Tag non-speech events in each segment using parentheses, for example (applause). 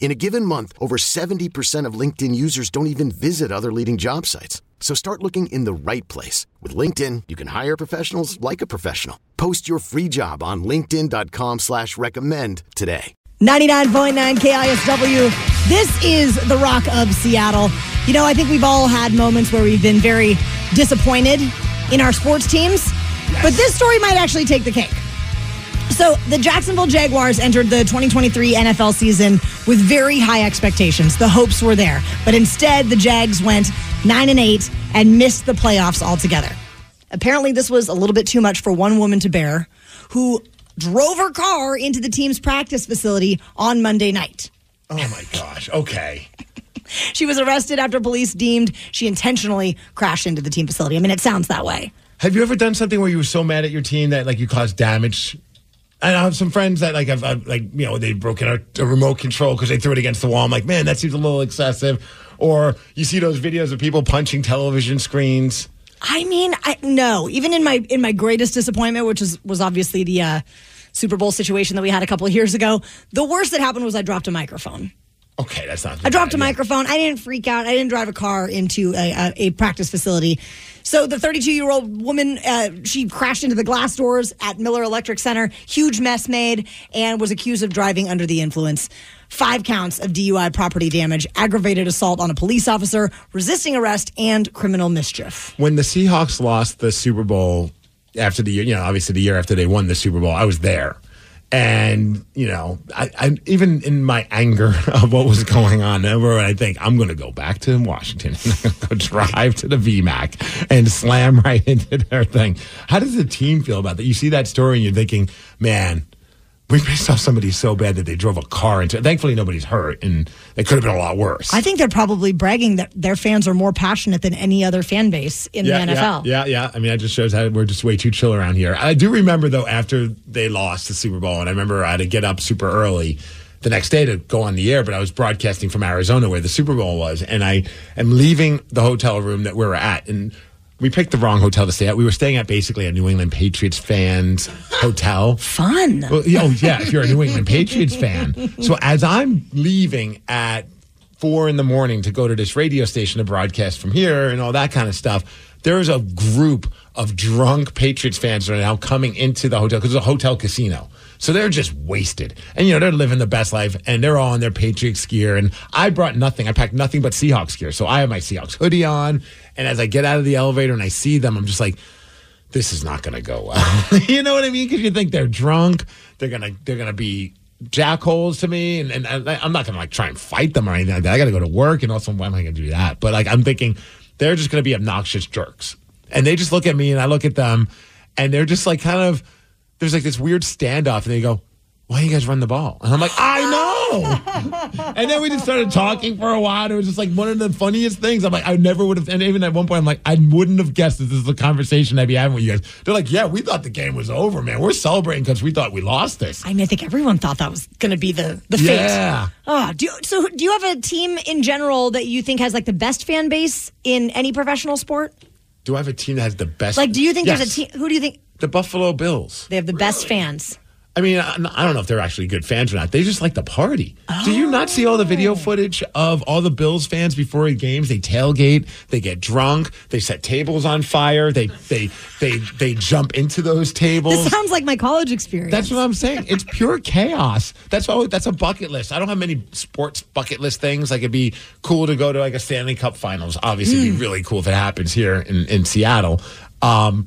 In a given month, over 70% of LinkedIn users don't even visit other leading job sites. So start looking in the right place. With LinkedIn, you can hire professionals like a professional. Post your free job on linkedin.com slash recommend today. 99.9 KISW. This is the Rock of Seattle. You know, I think we've all had moments where we've been very disappointed in our sports teams, but this story might actually take the cake. So, the Jacksonville Jaguars entered the 2023 NFL season with very high expectations. The hopes were there, but instead, the Jags went 9 and 8 and missed the playoffs altogether. Apparently, this was a little bit too much for one woman to bear who drove her car into the team's practice facility on Monday night. Oh my gosh. Okay. (laughs) She was arrested after police deemed she intentionally crashed into the team facility. I mean, it sounds that way. Have you ever done something where you were so mad at your team that like you caused damage? And I have some friends that like I've, I've like you know they broken a, a remote control because they threw it against the wall. I'm like, man, that seems a little excessive. Or you see those videos of people punching television screens. I mean, I, no. Even in my in my greatest disappointment, which is was obviously the uh, Super Bowl situation that we had a couple of years ago, the worst that happened was I dropped a microphone. Okay, that's not. I dropped a microphone. I didn't freak out. I didn't drive a car into a, a, a practice facility. So the 32 year old woman, uh, she crashed into the glass doors at Miller Electric Center. Huge mess made, and was accused of driving under the influence. Five counts of DUI property damage, aggravated assault on a police officer, resisting arrest, and criminal mischief. When the Seahawks lost the Super Bowl after the year, you know, obviously the year after they won the Super Bowl, I was there. And, you know, I, I even in my anger (laughs) of what was going on, where I think I'm going to go back to Washington (laughs) and go drive to the VMAC and slam right (laughs) into their thing. How does the team feel about that? You see that story and you're thinking, man, we pissed off somebody so bad that they drove a car into it. Thankfully, nobody's hurt, and it could have been a lot worse. I think they're probably bragging that their fans are more passionate than any other fan base in yeah, the NFL. Yeah, yeah, yeah. I mean, that just shows how we're just way too chill around here. I do remember though after they lost the Super Bowl, and I remember I had to get up super early the next day to go on the air, but I was broadcasting from Arizona where the Super Bowl was, and I am leaving the hotel room that we were at, and we picked the wrong hotel to stay at. We were staying at basically a New England Patriots fans hotel. Fun. Well, oh yeah, if you're a New England Patriots fan. So as I'm leaving at four in the morning to go to this radio station to broadcast from here and all that kind of stuff, there's a group of drunk Patriots fans that are now coming into the hotel because it's a hotel casino. So they're just wasted. And, you know, they're living the best life and they're all in their Patriots gear. And I brought nothing. I packed nothing but Seahawks gear. So I have my Seahawks hoodie on. And as I get out of the elevator and I see them, I'm just like, this is not going to go well. (laughs) you know what I mean? Because you think they're drunk. They're going to, they're going to be jackholes to me. And, and I, I'm not to like try and fight them or anything like that. I got to go to work. And also, why am I to do that? But like, I'm thinking they're just to be obnoxious jerks. And they just look at me and I look at them and they're just like kind of, there's like this weird standoff, and they go, "Why do you guys run the ball?" And I'm like, "I know." and then we just started talking for a while. And It was just like one of the funniest things. I'm like, I never would have. And even at one point, I'm like, I wouldn't have guessed that this is the conversation I'd be having with you guys. They're like, "Yeah, we thought the game was over, man. We're celebrating because we thought we lost this." I mean, I think everyone thought that was going to be the the Yeah. fate. Oh, do you, so do you have a team in general that you think has like the best fan base in any professional sport? Do I have a team that has the best? Like, do you think there's a team? Who do you think The Buffalo Bills. they have the best fans? I mean, I don't know if they're actually good fans or not. They just like the party. Do you not see all the video footage of all the Bills fans before games? They tailgate, they get drunk, they set tables on fire, they they they they jump into those tables. This sounds like my college experience. That's what I'm saying. It's pure chaos. That's why that's a bucket list. I don't have many sports bucket list things. Like it'd be cool to go to like a Stanley Cup Finals. Obviously, it'd be really cool if it happens here in in Seattle. Um,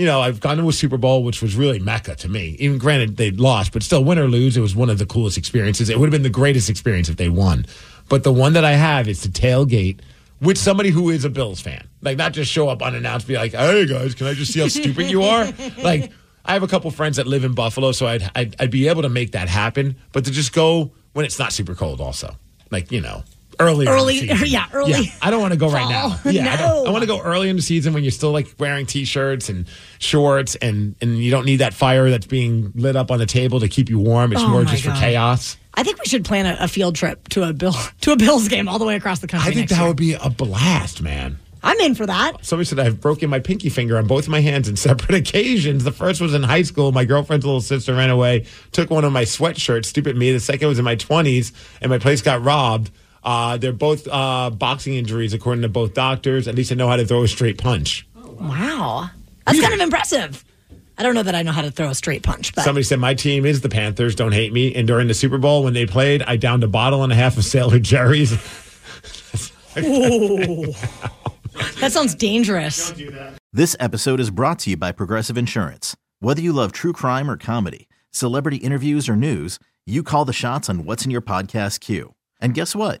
you know, I've gone to a Super Bowl, which was really mecca to me. Even granted they lost, but still, win or lose, it was one of the coolest experiences. It would have been the greatest experience if they won. But the one that I have is to tailgate with somebody who is a Bills fan. Like, not just show up unannounced, be like, hey guys, can I just see how stupid you are? (laughs) Like, I have a couple friends that live in Buffalo, so I'd, I'd, I'd be able to make that happen. But to just go when it's not super cold, also. Like, you know, early. (laughs) Early, yeah, early. Yeah, I don't want to go right now. Yeah, I, don't- No. I want to go early in the season when you're still like wearing t-shirts and shorts, and and you don't need that fire that's being lit up on the table to keep you warm. It's Oh more just God. for chaos. I think we should plan a, a field trip to a Bill (laughs) to a Bills game all the way across the country. I think that year. would be a blast, man. I'm in for that. Somebody said I've broken my pinky finger on both my hands in (laughs) separate occasions. The first was in high school. My girlfriend's little sister ran away, took one of my sweatshirts. Stupid me. The second was in my 20s, and my place got robbed. Uh, they're both uh, boxing injuries, according to both doctors. At least I know how to throw a straight punch. Wow, that's kind of impressive. I don't know that I know how to throw a straight punch, but Somebody said my team is the Panthers. Don't hate me. And during the Super Bowl when they played, I downed a bottle and a half of Sailor Jerry's. (laughs) that sounds dangerous. This episode is brought to you by Progressive Insurance. Whether you love true crime or comedy, celebrity interviews or news, you call the shots on what's in your podcast queue. And guess what?